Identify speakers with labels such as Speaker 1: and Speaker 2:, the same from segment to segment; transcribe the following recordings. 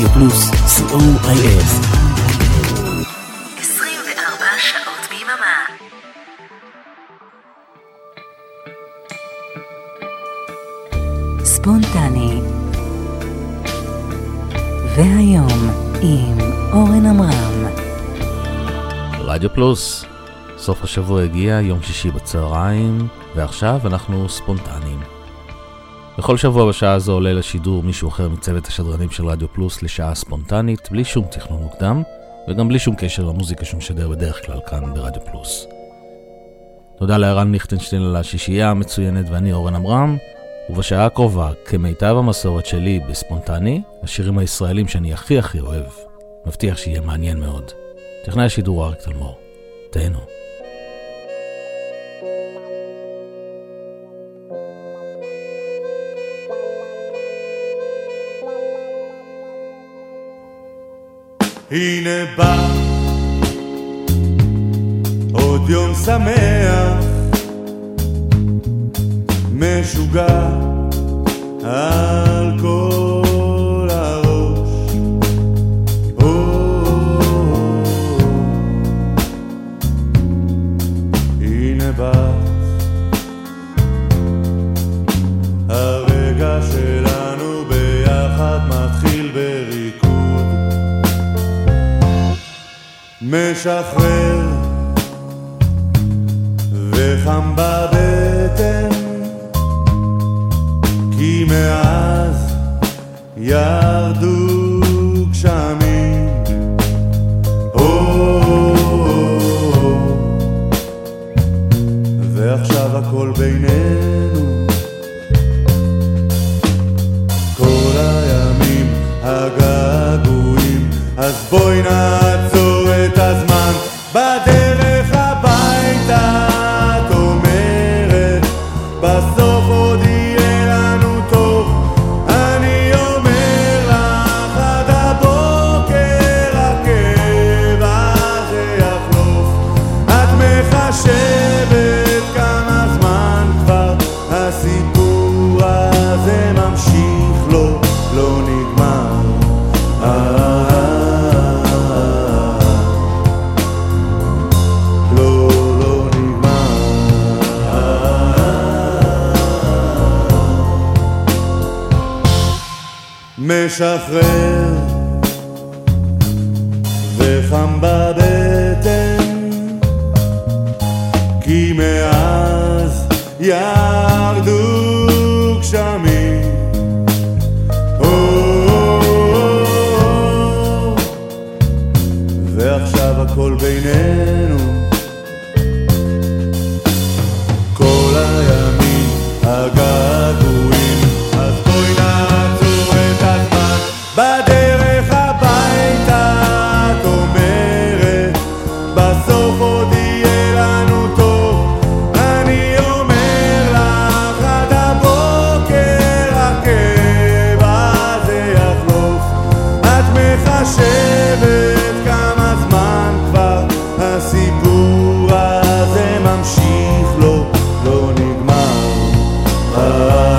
Speaker 1: רדיו פלוס, co.il
Speaker 2: 24 שעות ביממה. ספונטני והיום עם אורן עמרם
Speaker 3: רדיו פלוס, סוף השבוע הגיע, יום שישי בצהריים, ועכשיו אנחנו ספונטניים. בכל שבוע בשעה הזו עולה לשידור מישהו אחר מצוות השדרנים של רדיו פלוס לשעה ספונטנית, בלי שום תכנון מוקדם, וגם בלי שום קשר למוזיקה שהוא משדר בדרך כלל כאן ברדיו פלוס. תודה לערן ליכטנשטיין על השישייה המצוינת ואני אורן עמרם, ובשעה הקרובה, כמיטב המסורת שלי בספונטני, השירים הישראלים שאני הכי הכי אוהב. מבטיח שיהיה מעניין מאוד. טכנאי השידור אריק תלמור. תהנו.
Speaker 4: הנה בא עוד יום שמח משוגע על כל משחרר וחם בבטן כי מאז ירדו
Speaker 3: love.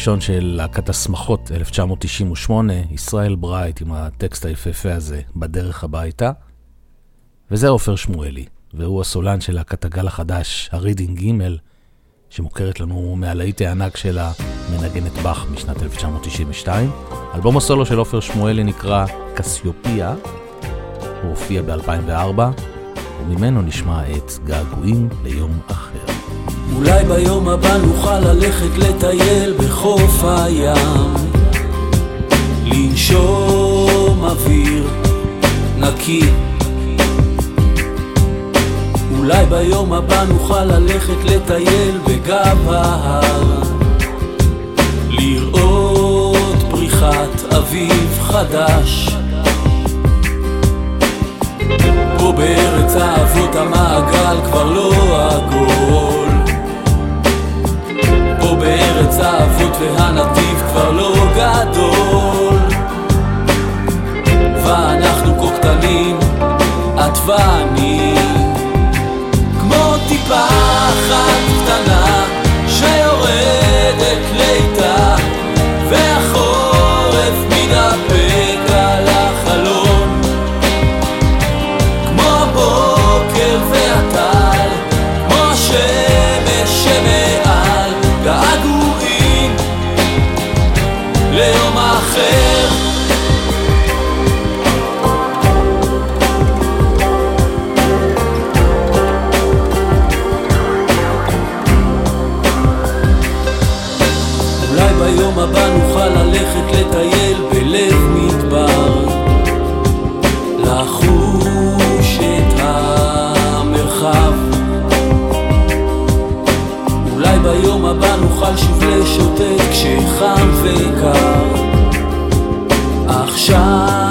Speaker 3: הראשון של להקת השמחות, 1998, ישראל ברייט עם הטקסט היפהפה הזה, בדרך הביתה. וזה עופר שמואלי, והוא הסולן של להקת הגל החדש, הרידינג ג', שמוכרת לנו מהלהיט הענק של המנגנת באך משנת 1992. אלבום הסולו של עופר שמואלי נקרא קסיופיה, הוא הופיע ב-2004, וממנו נשמע את געגועים ליום אחר.
Speaker 5: אולי ביום הבא נוכל ללכת לטייל בחוף הים. לנשום אוויר נקי. אולי ביום הבא נוכל ללכת לטייל בגב ההר. לראות פריחת אביב חדש. פה בארץ האבות המעגל כבר לא עגול פה בארץ האבות והנתיב כבר לא גדול. ואנחנו כה קטנים, את ואני כמו טיפה אחת קטנה כשחם וקר. עכשיו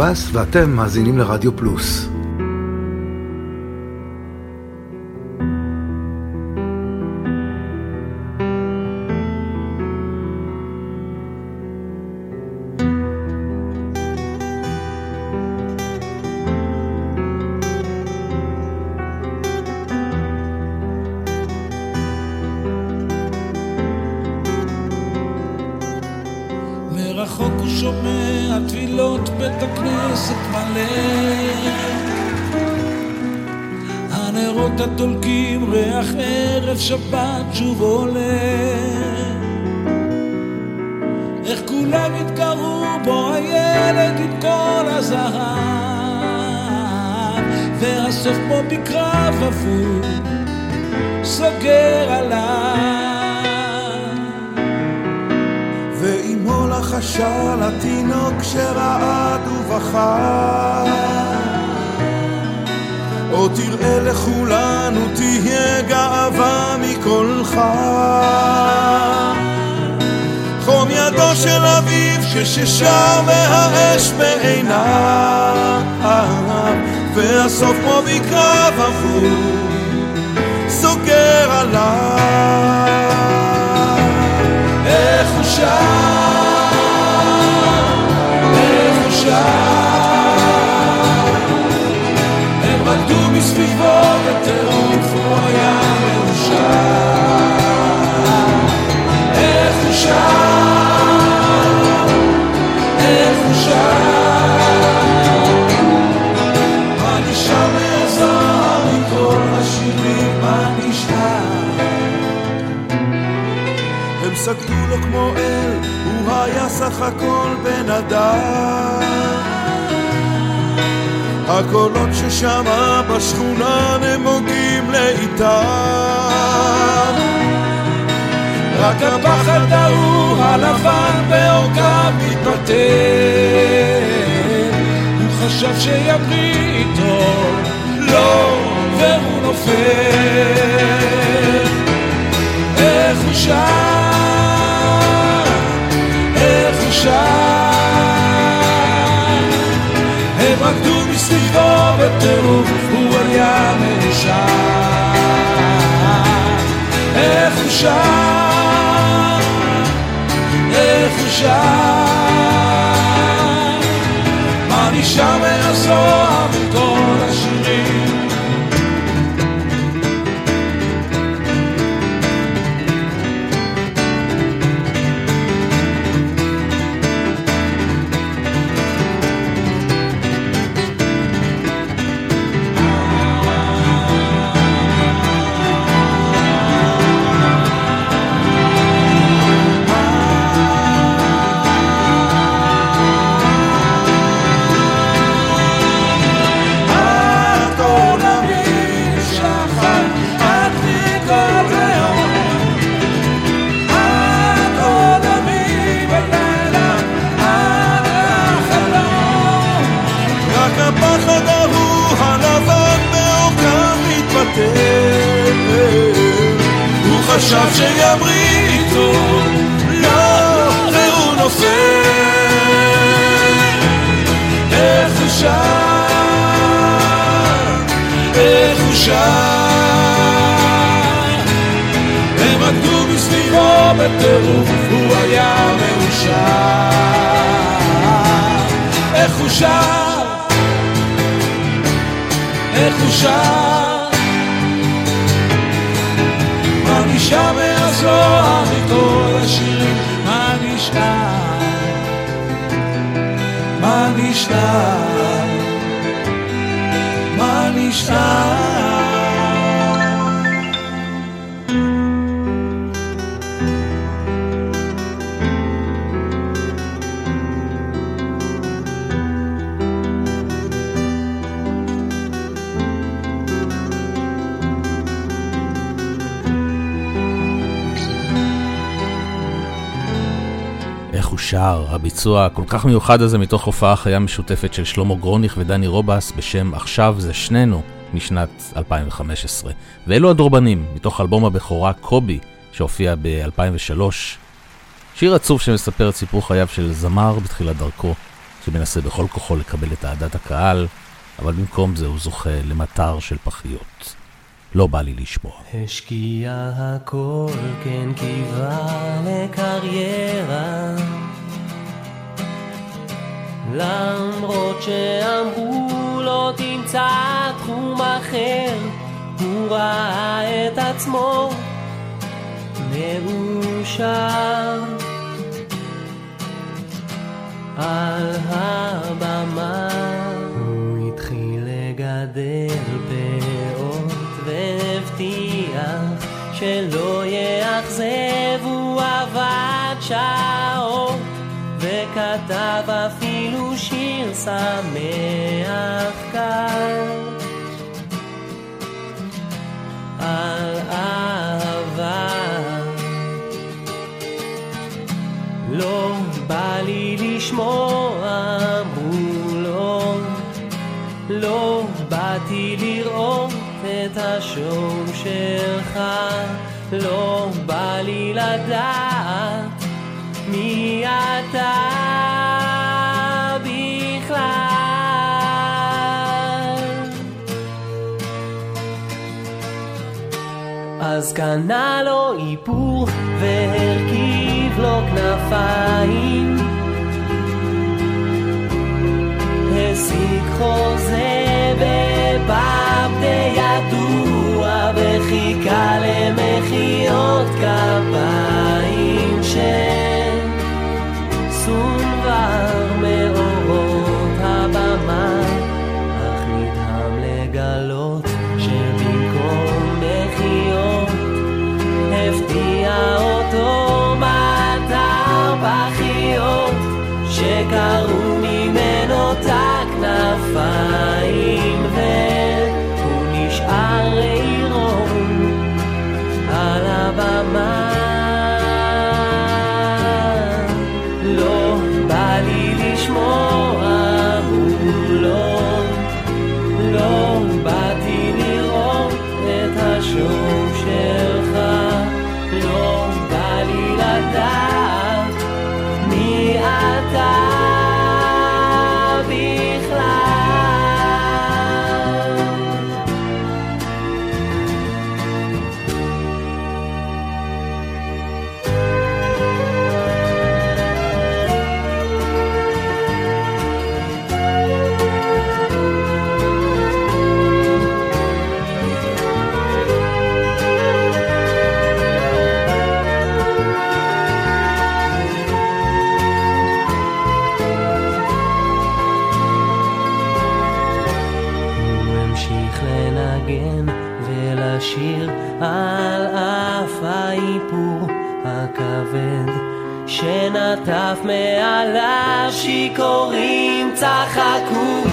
Speaker 6: רובס, ואתם מאזינים לרדיו פלוס.
Speaker 7: שומע תפילות בית הכנסת מלא. הנרות הדולקים ריח ערב שבת שוב עולה. איך כולם התגרו בו הילד עם כל הזהב. והסוף כמו בקרב אבוד סוגר עליו
Speaker 4: לחשה לתינוק שרעד ובכה עוד תראה לכולנו תהיה גאווה מקולך חום
Speaker 7: ידו של אביו כששר והאש בעיניו והסוף כמו בקרב אבוד סוגר עליו. איך הוא שר, סגדו לו כמו היה סך הכל בן אדם. הקולות ששמע בשכונה נמוגים לאיתם. רק הפחד ההוא הלבן בעורקיו מתבטל. הוא חשב שימריא איתו, לא, והוא נופל. איך הוא שר, שר. הם רקדו מסביבו בטירוף, הוא היה מאושר. איך הוא שר, איך הוא שר. מה נשאר מהזוהר חשב שימריא איתו, לא, והוא נופל. איך הוא שר, איך הוא שר. הם רקדו מסביבו בטירוף, הוא היה מאושר. איך הוא שר, איך הוא שר. מה נשאר מהזוהר מכל השירים? מה נשאר? מה נשאר? מה נשאר?
Speaker 3: שר, הביצוע הכל כך מיוחד הזה מתוך הופעה חיה משותפת של שלמה גרוניך ודני רובס בשם "עכשיו זה שנינו" משנת 2015. ואלו הדורבנים, מתוך אלבום הבכורה קובי שהופיע ב-2003. שיר עצוב שמספר את סיפור חייו של זמר בתחילת דרכו, שמנסה בכל כוחו לקבל את אהדת הקהל, אבל במקום זה הוא זוכה למטר של פחיות. לא בא לי לשמוע.
Speaker 8: השקיע הכל, כן קיווה לקריירה. למרות שאמרו לא תמצא תחום אחר, הוא ראה את עצמו מאושר. על הבמה הוא התחיל לגדל פאות והבטיח שלא יאכזב, הוא עבד שעות וכתב אפילו שמח קל על אהבה. לא בא לי לשמוע מולו, לא באתי לראות את השום שלך, לא בא לי לדעת מי אתה. אז קנה לו איפור והרכיב לו כנפיים. השיג חוזה בבב די ידוע וחיכה למחיאות כפיים של... קרו ממנו את הכנפיים השיר על אף האיפור הכבד שנטף מעליו שיכורים צחקו.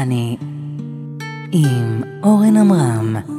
Speaker 2: דני עם אורן עמרם.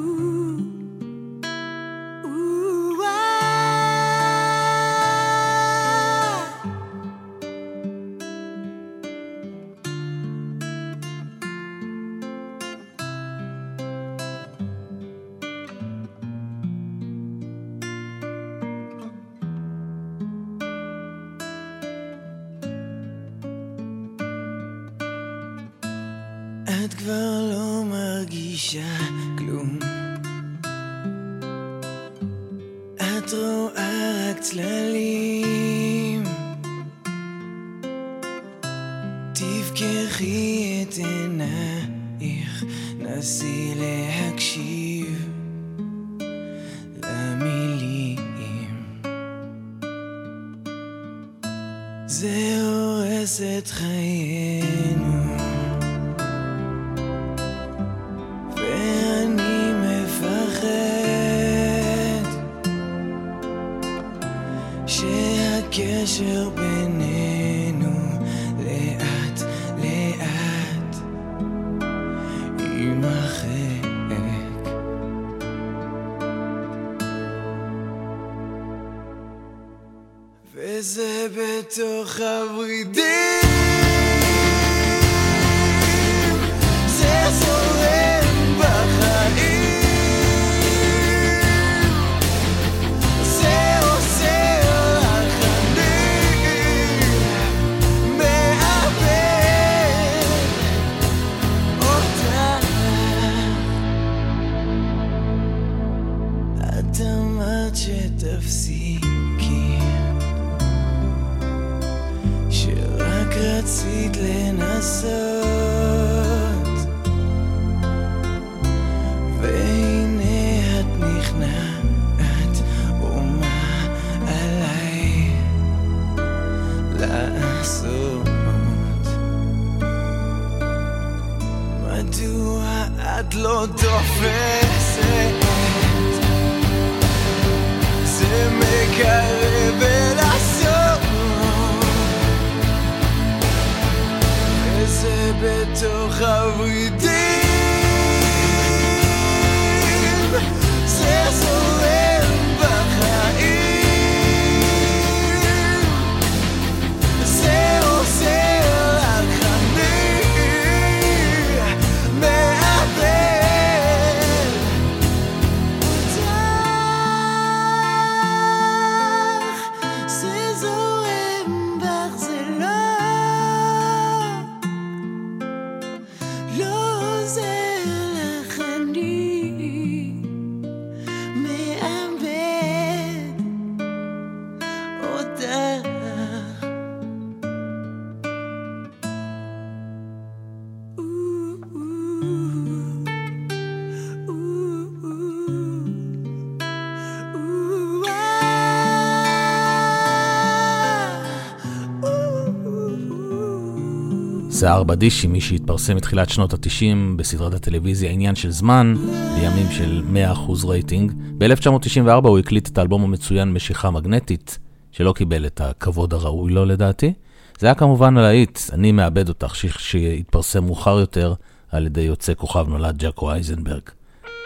Speaker 9: שיער בדישי, מי שהתפרסם מתחילת שנות התשעים בסדרת הטלוויזיה עניין של זמן, בימים של 100% רייטינג. ב-1994 הוא הקליט את האלבום המצוין משיכה מגנטית, שלא קיבל את הכבוד הראוי לו לדעתי. זה היה כמובן להיט, אני מאבד אותך, ש... שהתפרסם מאוחר יותר על ידי יוצא כוכב נולד ג'קו אייזנברג.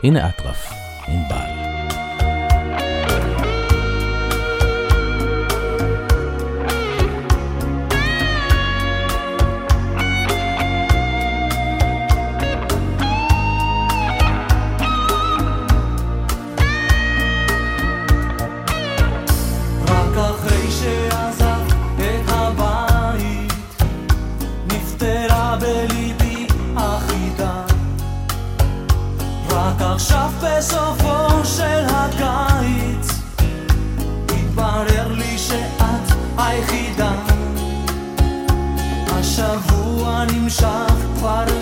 Speaker 9: הנה אטרף,
Speaker 4: עם בעל. far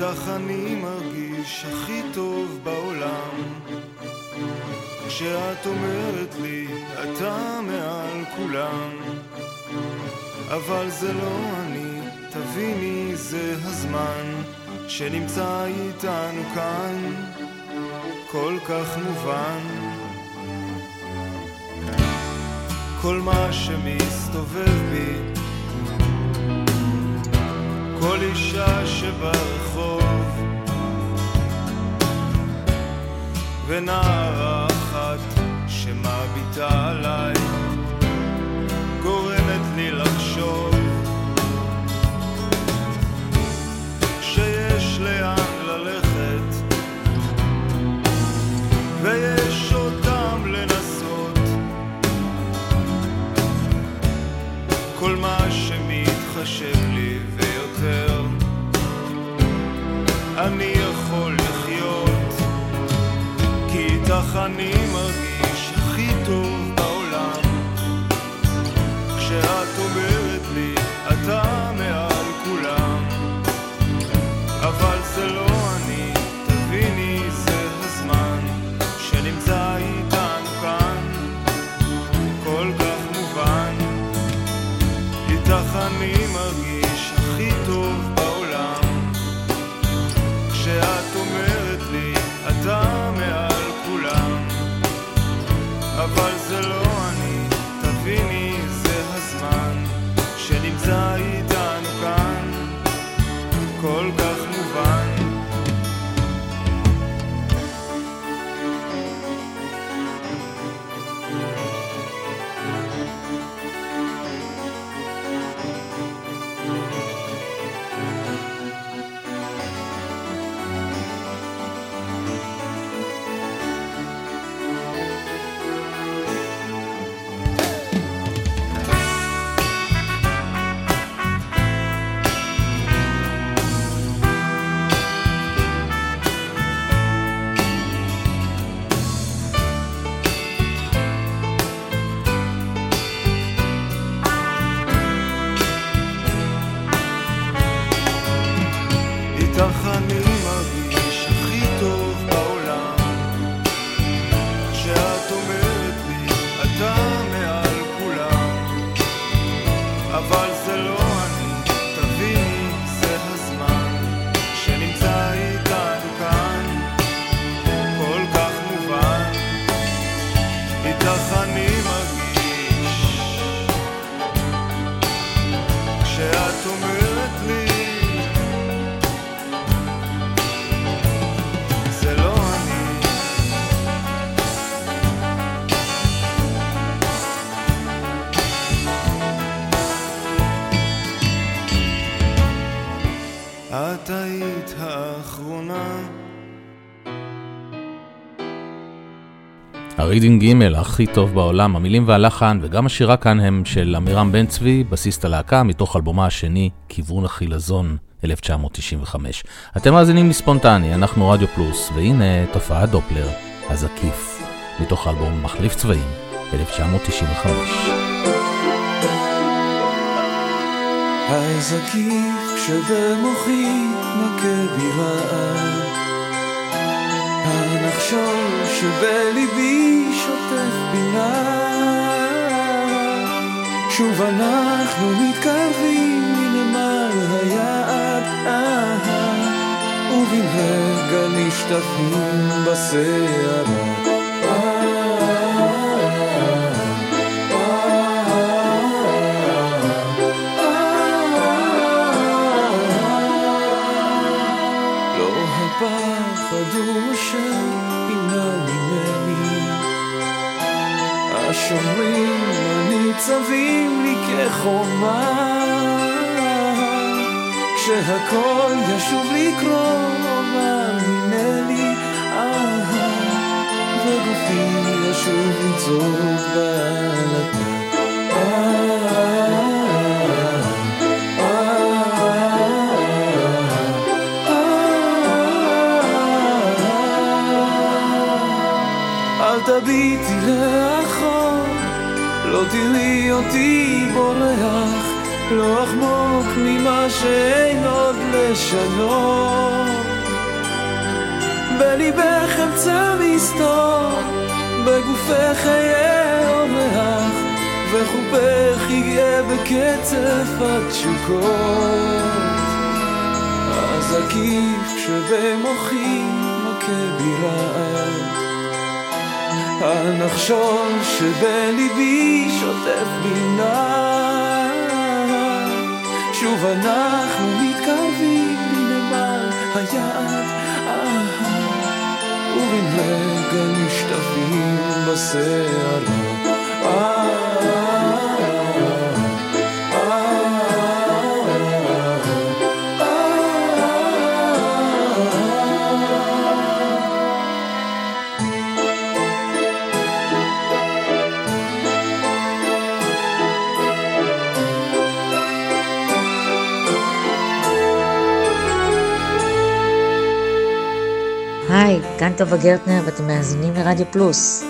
Speaker 4: איתך אני מרגיש הכי טוב בעולם. כשאת אומרת לי אתה מעל כולם. אבל זה לא אני, תביני זה הזמן שנמצא איתנו כאן. כל כך מובן. כל מה שמסתובב בי כל אישה שברחוב. ונערה אחת שמביטה עליי גורמת לי לחשוב שיש לאן ללכת ויש אותם לנסות. כל מה שמתחשב לי ויותר אני יכול לחיות כי איתך אני מרגיש
Speaker 3: הרידינג ג' הכי טוב בעולם, המילים והלחן וגם השירה כאן הם של עמירם בן צבי, בסיסט הלהקה, מתוך אלבומה השני, כיוון החילזון, 1995. אתם מאזינים לספונטני, אנחנו רדיו פלוס, והנה תופעת דופלר, הזקיף, מתוך האלבום מחליף צבעים, 1995.
Speaker 7: הזקיף שבמוחי מכה בי רעב הנחשול שבליבי שוטף בינה
Speaker 10: שוב אנחנו מתקרבים מנמל היעד, ובן רגע נשטפים בסערה. הניצבים לי כחומה כשהכל ישוב לקרוא מאמיני אהה וגופי ישוב לצעוק בעלתה תביטי לאחור, לא תראי אותי בורח, לא אחמוק ממה שאין עוד לשנות. בליבך אמצע מסתור, בגופך אהיה אורח, וחופך יגאה בקצף התשוקות. אז עקיף שבמוחי מכה בי רעב. הנחשון שבליבי שוטף בינה שוב אנחנו מתקרבים לנמל היעד. ובן רגע נשטפים בסערה
Speaker 11: כאן טובה גרטנר ואתם מאזינים לרדיו פלוס.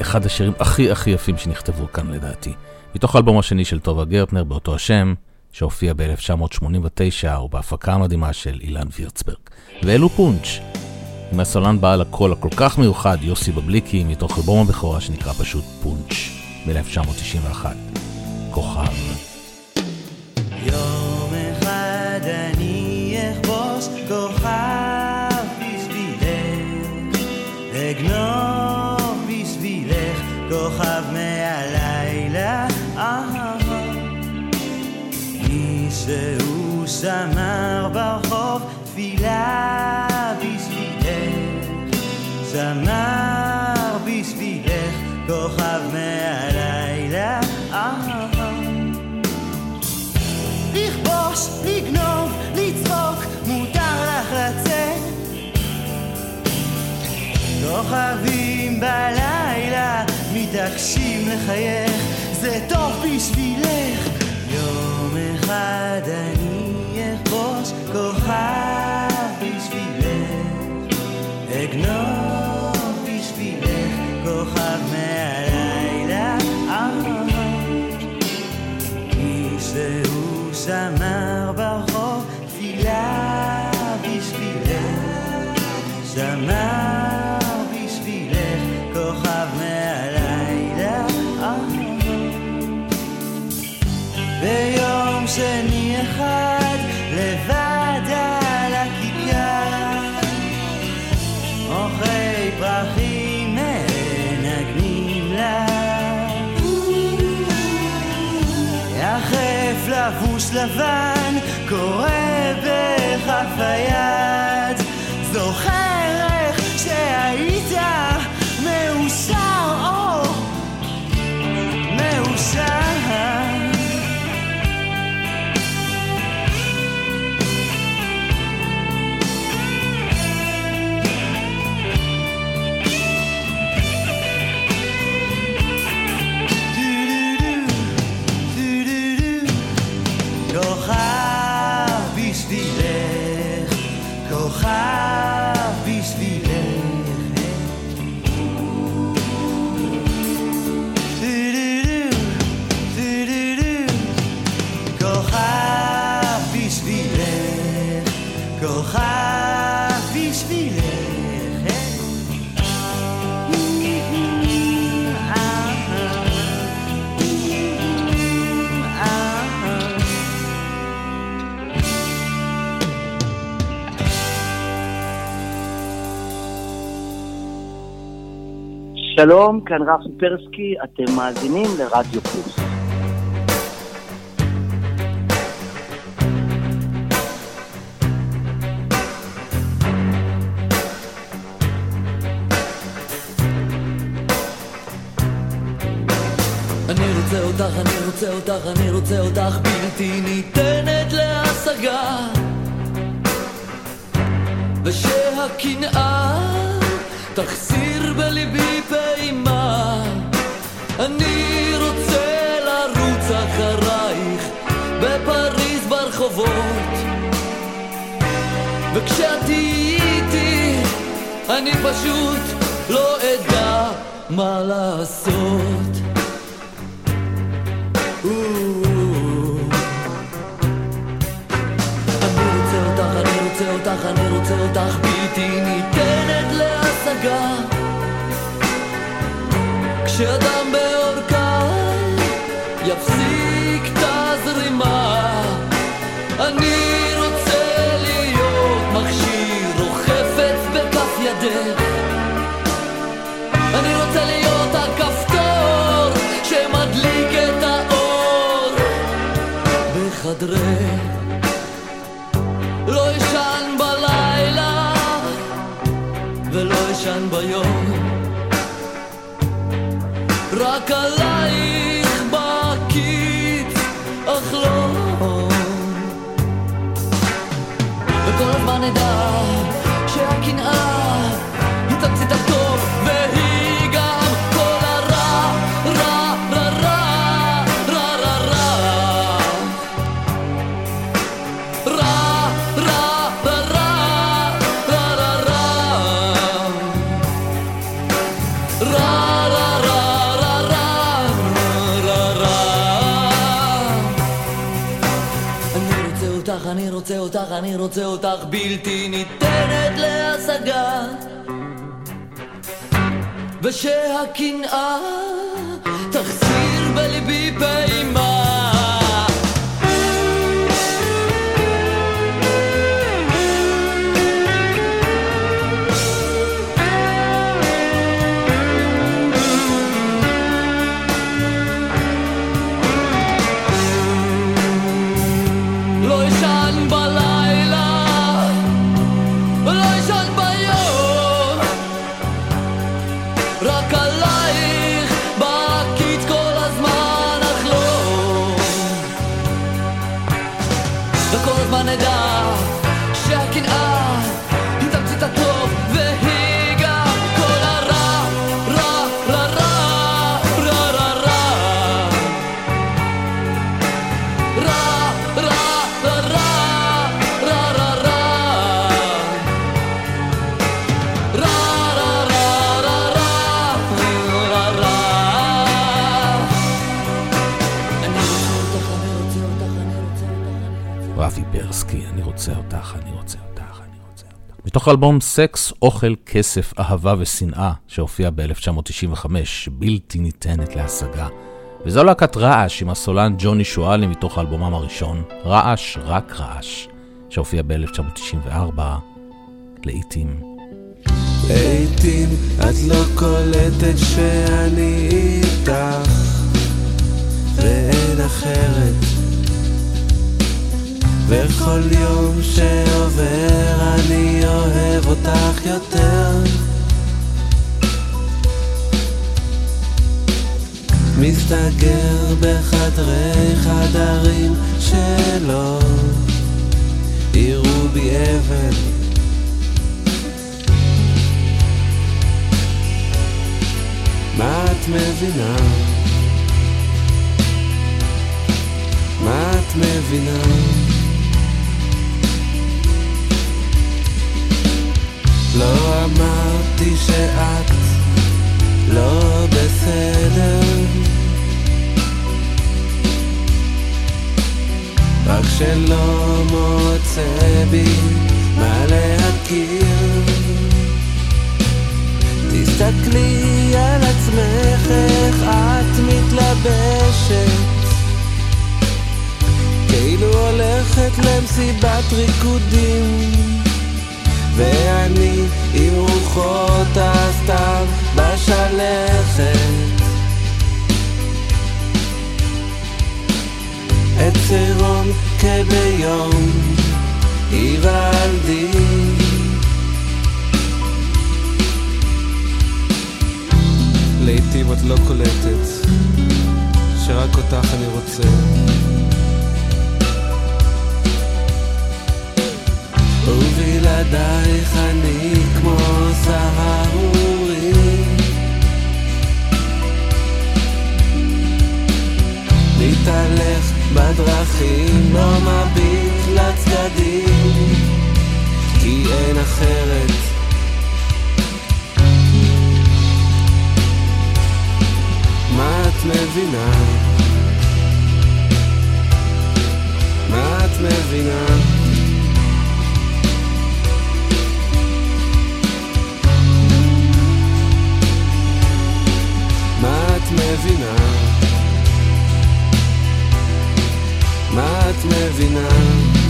Speaker 3: אחד השירים הכי הכי יפים שנכתבו כאן לדעתי. מתוך האלבום השני של טובה גרטנר באותו השם, שהופיע ב-1989 ובהפקה המדהימה של אילן וירצברג. ואלו פונץ', עם הסולן בעל הקול הכל כך מיוחד יוסי בבליקי, מתוך אלבום הבכורה שנקרא פשוט פונץ' ב-1991. כוכב.
Speaker 12: יום מישהו שמר ברחוב תפילה בשבילך, שמר בשבילך כוכב מהלילה. לכבוש, לגנוב, לצחוק, מותר לך לצאת. כוכבים בלילה מתעקשים לחייך, זה טוב בשבילך. אחד אני אכבוש כוכב בשבילך, אגנוב בשבילך כוכב מהלילה. מישהו שמר ברחוב תפילה בשבילך, שמר שני אחד לבד על הכיכר, אוכלי פרחים מנגנים לה. יחף לבוש לבן, קורא בכף היד, זוכר
Speaker 13: שלום, כאן רפי פרסקי, אתם מאזינים לרדיו פלוס.
Speaker 5: אני רוצה אותך, אני רוצה אותך, אני פשוט לא אדע מה לעשות. אני רוצה אותך, אני רוצה אותך, אני רוצה אותך בלתי ניתנת להשגה. כשאדם בעורקיי יפסיק את הזרימה אני בחדרי לא ישן בלילה ולא ישן ביום. רק עלייך בקיץ אחלום וכל הזמן נדע אותך, אני רוצה אותך, בלתי ניתנת להשגה. ושהקנאה on a
Speaker 3: מתוך אלבום סקס, אוכל, כסף, אהבה ושנאה, שהופיע ב-1995, בלתי ניתנת להשגה. וזו להקת רעש עם הסולן ג'וני שואלי מתוך אלבומם הראשון, רעש, רק רעש, שהופיע ב-1994, לעיתים.
Speaker 14: לעיתים את לא קולטת שאני איתך, ואין אחרת. וכל יום שעובר אני אוהב אותך יותר מסתגר בחדרי חדרים שלא יראו בי אבן מה את מבינה? מה את מבינה? לא אמרתי שאת לא בסדר. רק שלא מוצא בי מה להכיר. תסתכלי על עצמך איך את מתלבשת. כאילו הולכת למסיבת ריקודים ואני עם רוחות הסתיו בשלכת. את צירון כביום היוולדי לעתים את לא קולטת שרק אותך אני רוצה ובלעדייך אני כמו סהרורי מתהלך בדרכים, לא מביט לצדדים כי אין אחרת מה את מבינה? מה את מבינה? מבינה? מה את מבינה?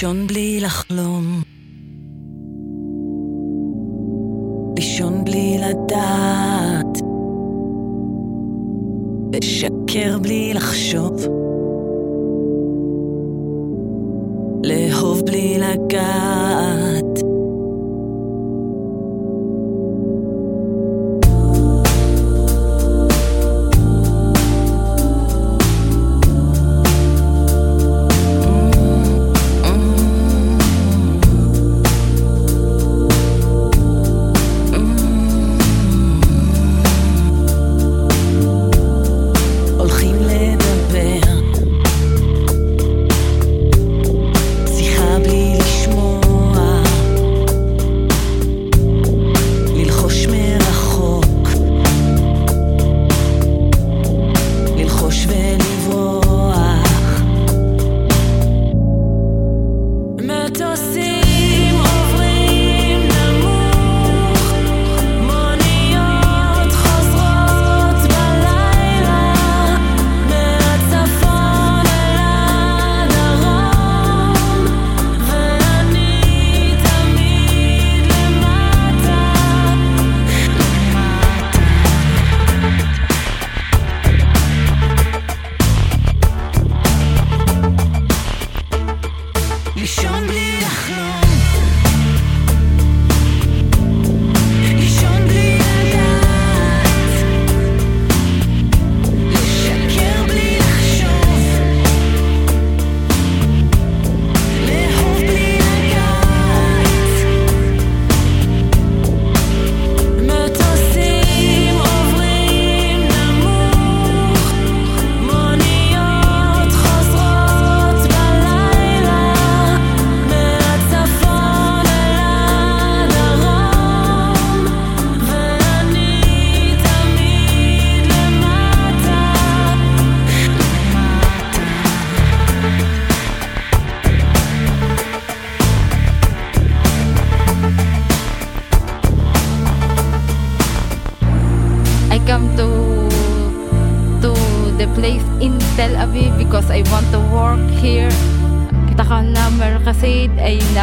Speaker 11: לישון בלי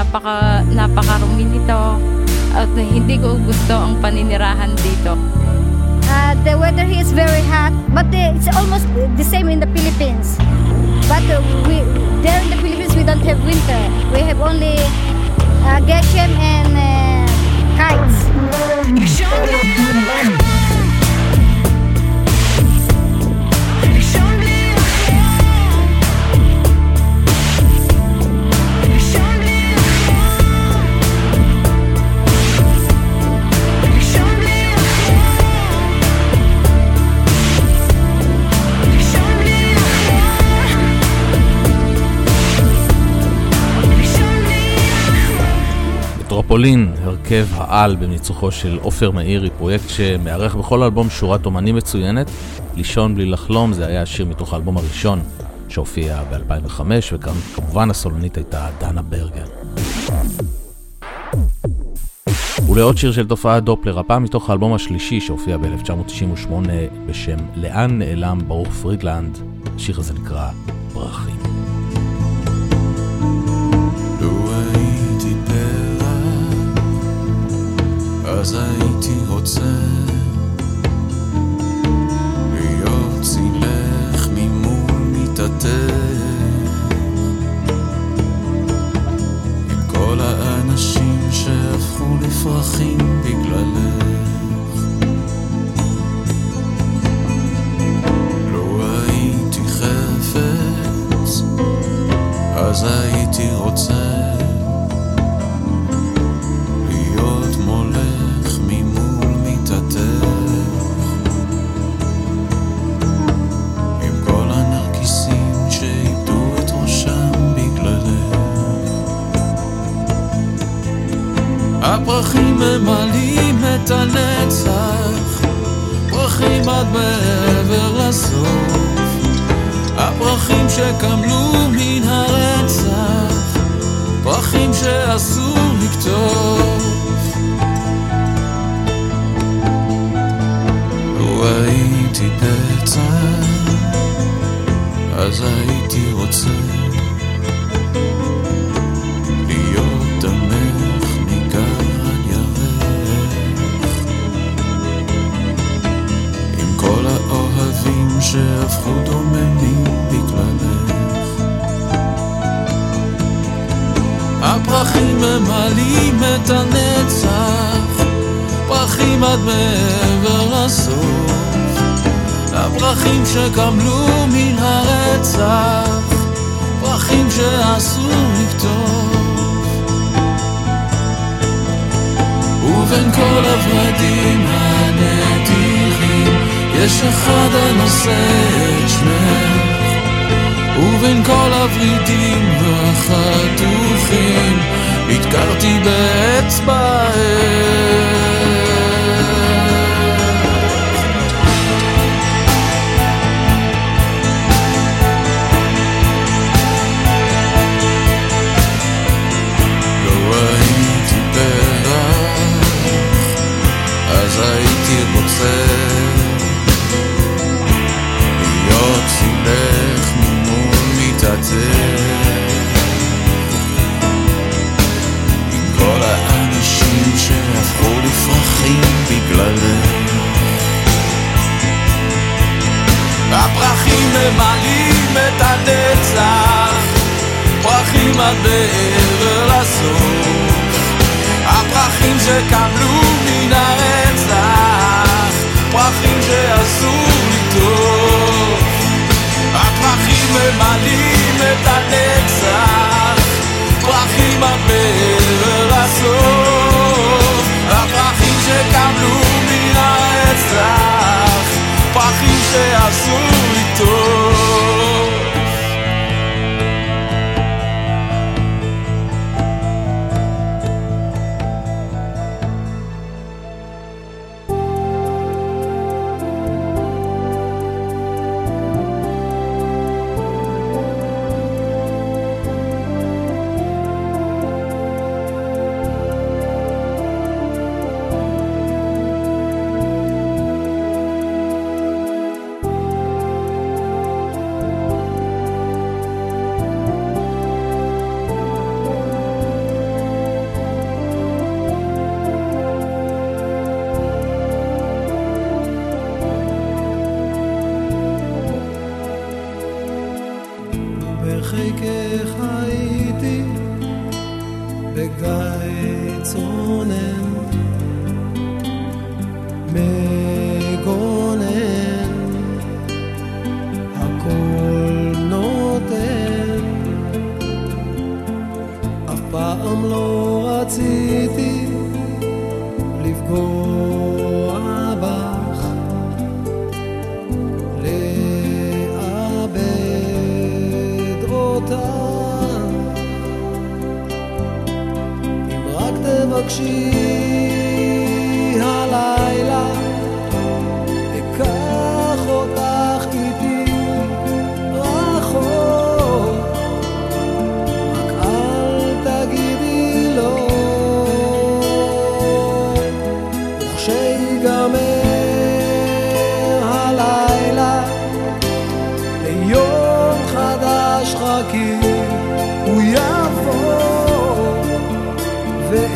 Speaker 15: napaka napakarumi nito at hindi ko gusto ang paninirahan dito.
Speaker 16: Uh, the weather here is very hot, but uh, it's almost the same in the Philippines. But uh, we there in the Philippines we don't have winter. We have only uh, Geshem and uh, kites.
Speaker 3: מטרופולין, הרכב העל בניצוחו של עופר מאירי, פרויקט שמארח בכל אלבום שורת אומנים מצוינת. לישון בלי לחלום, זה היה השיר מתוך האלבום הראשון שהופיע ב-2005, וכמובן הסולנית הייתה דנה ברגר. ולעוד שיר של תופעת דופלר, הפעם מתוך האלבום השלישי שהופיע ב-1998 בשם לאן נעלם ברוך פרידלנד, השיר הזה נקרא פרחים.
Speaker 10: אז הייתי רוצה להיות צילך ממול מיטתך עם כל האנשים שהפכו לפרחים בגללך. לו הייתי חפץ אז הייתי רוצה הפרחים ממלאים את הנצח. פרחים עד מעבר לסוף. הפרחים שקמלו מן הרצח, פרחים שאסור לקטוף. לו הייתי פצע, אז הייתי רוצה שהפכו דוממים בגללך. הפרחים ממלאים את הנצח, פרחים עד מעבר לסוף, הפרחים שקמלו מן הרצח, פרחים שאסור לקטוף. ובין כל הורדים הנטים יש אחד הנושא את שמך. ובין כל הוורידים החטופים נתקרתי באצבעך הפרחים ממלאים את הנצח. פרחים עד בעבר לסוף הפרחים שקמלו מן הרצח. פרחים שאסור לטוב הפרחים ממלאים את הנצח. פרחים עד מעבר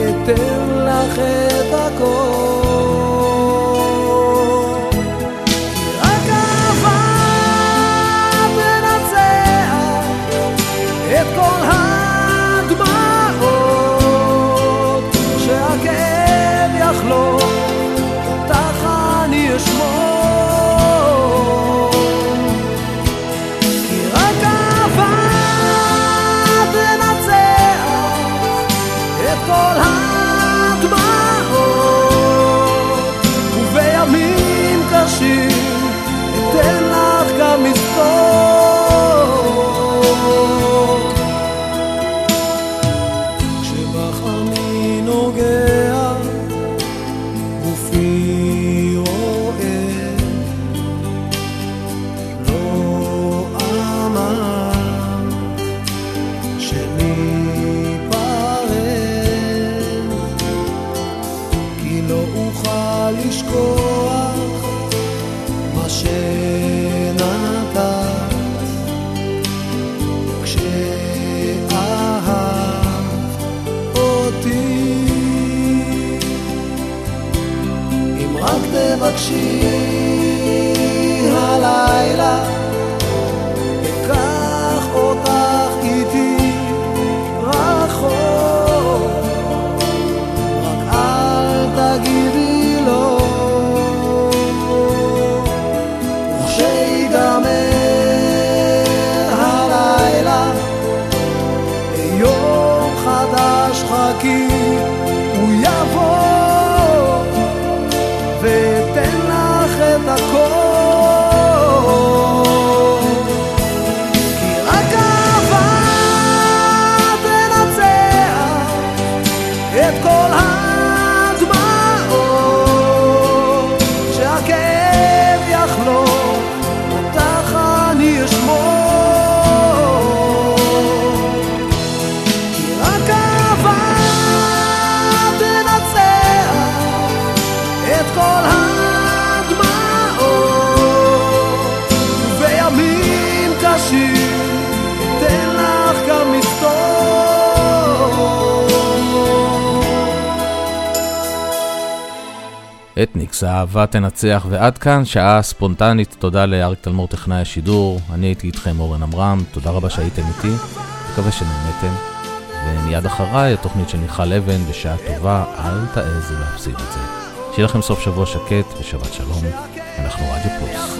Speaker 17: ואתן לך את הכל אתניקס, האהבה תנצח, ועד כאן שעה ספונטנית. תודה לאריק תלמור טכנאי השידור. אני הייתי איתכם אורן עמרם, תודה רבה שהייתם איתי, מקווה שנהנתם. ומיד אחריי התוכנית של מיכל אבן, בשעה טובה, אל תעזו להפסיד את זה. שיהיה לכם סוף שבוע שקט ושבת שלום. אנחנו רדיו פלוס.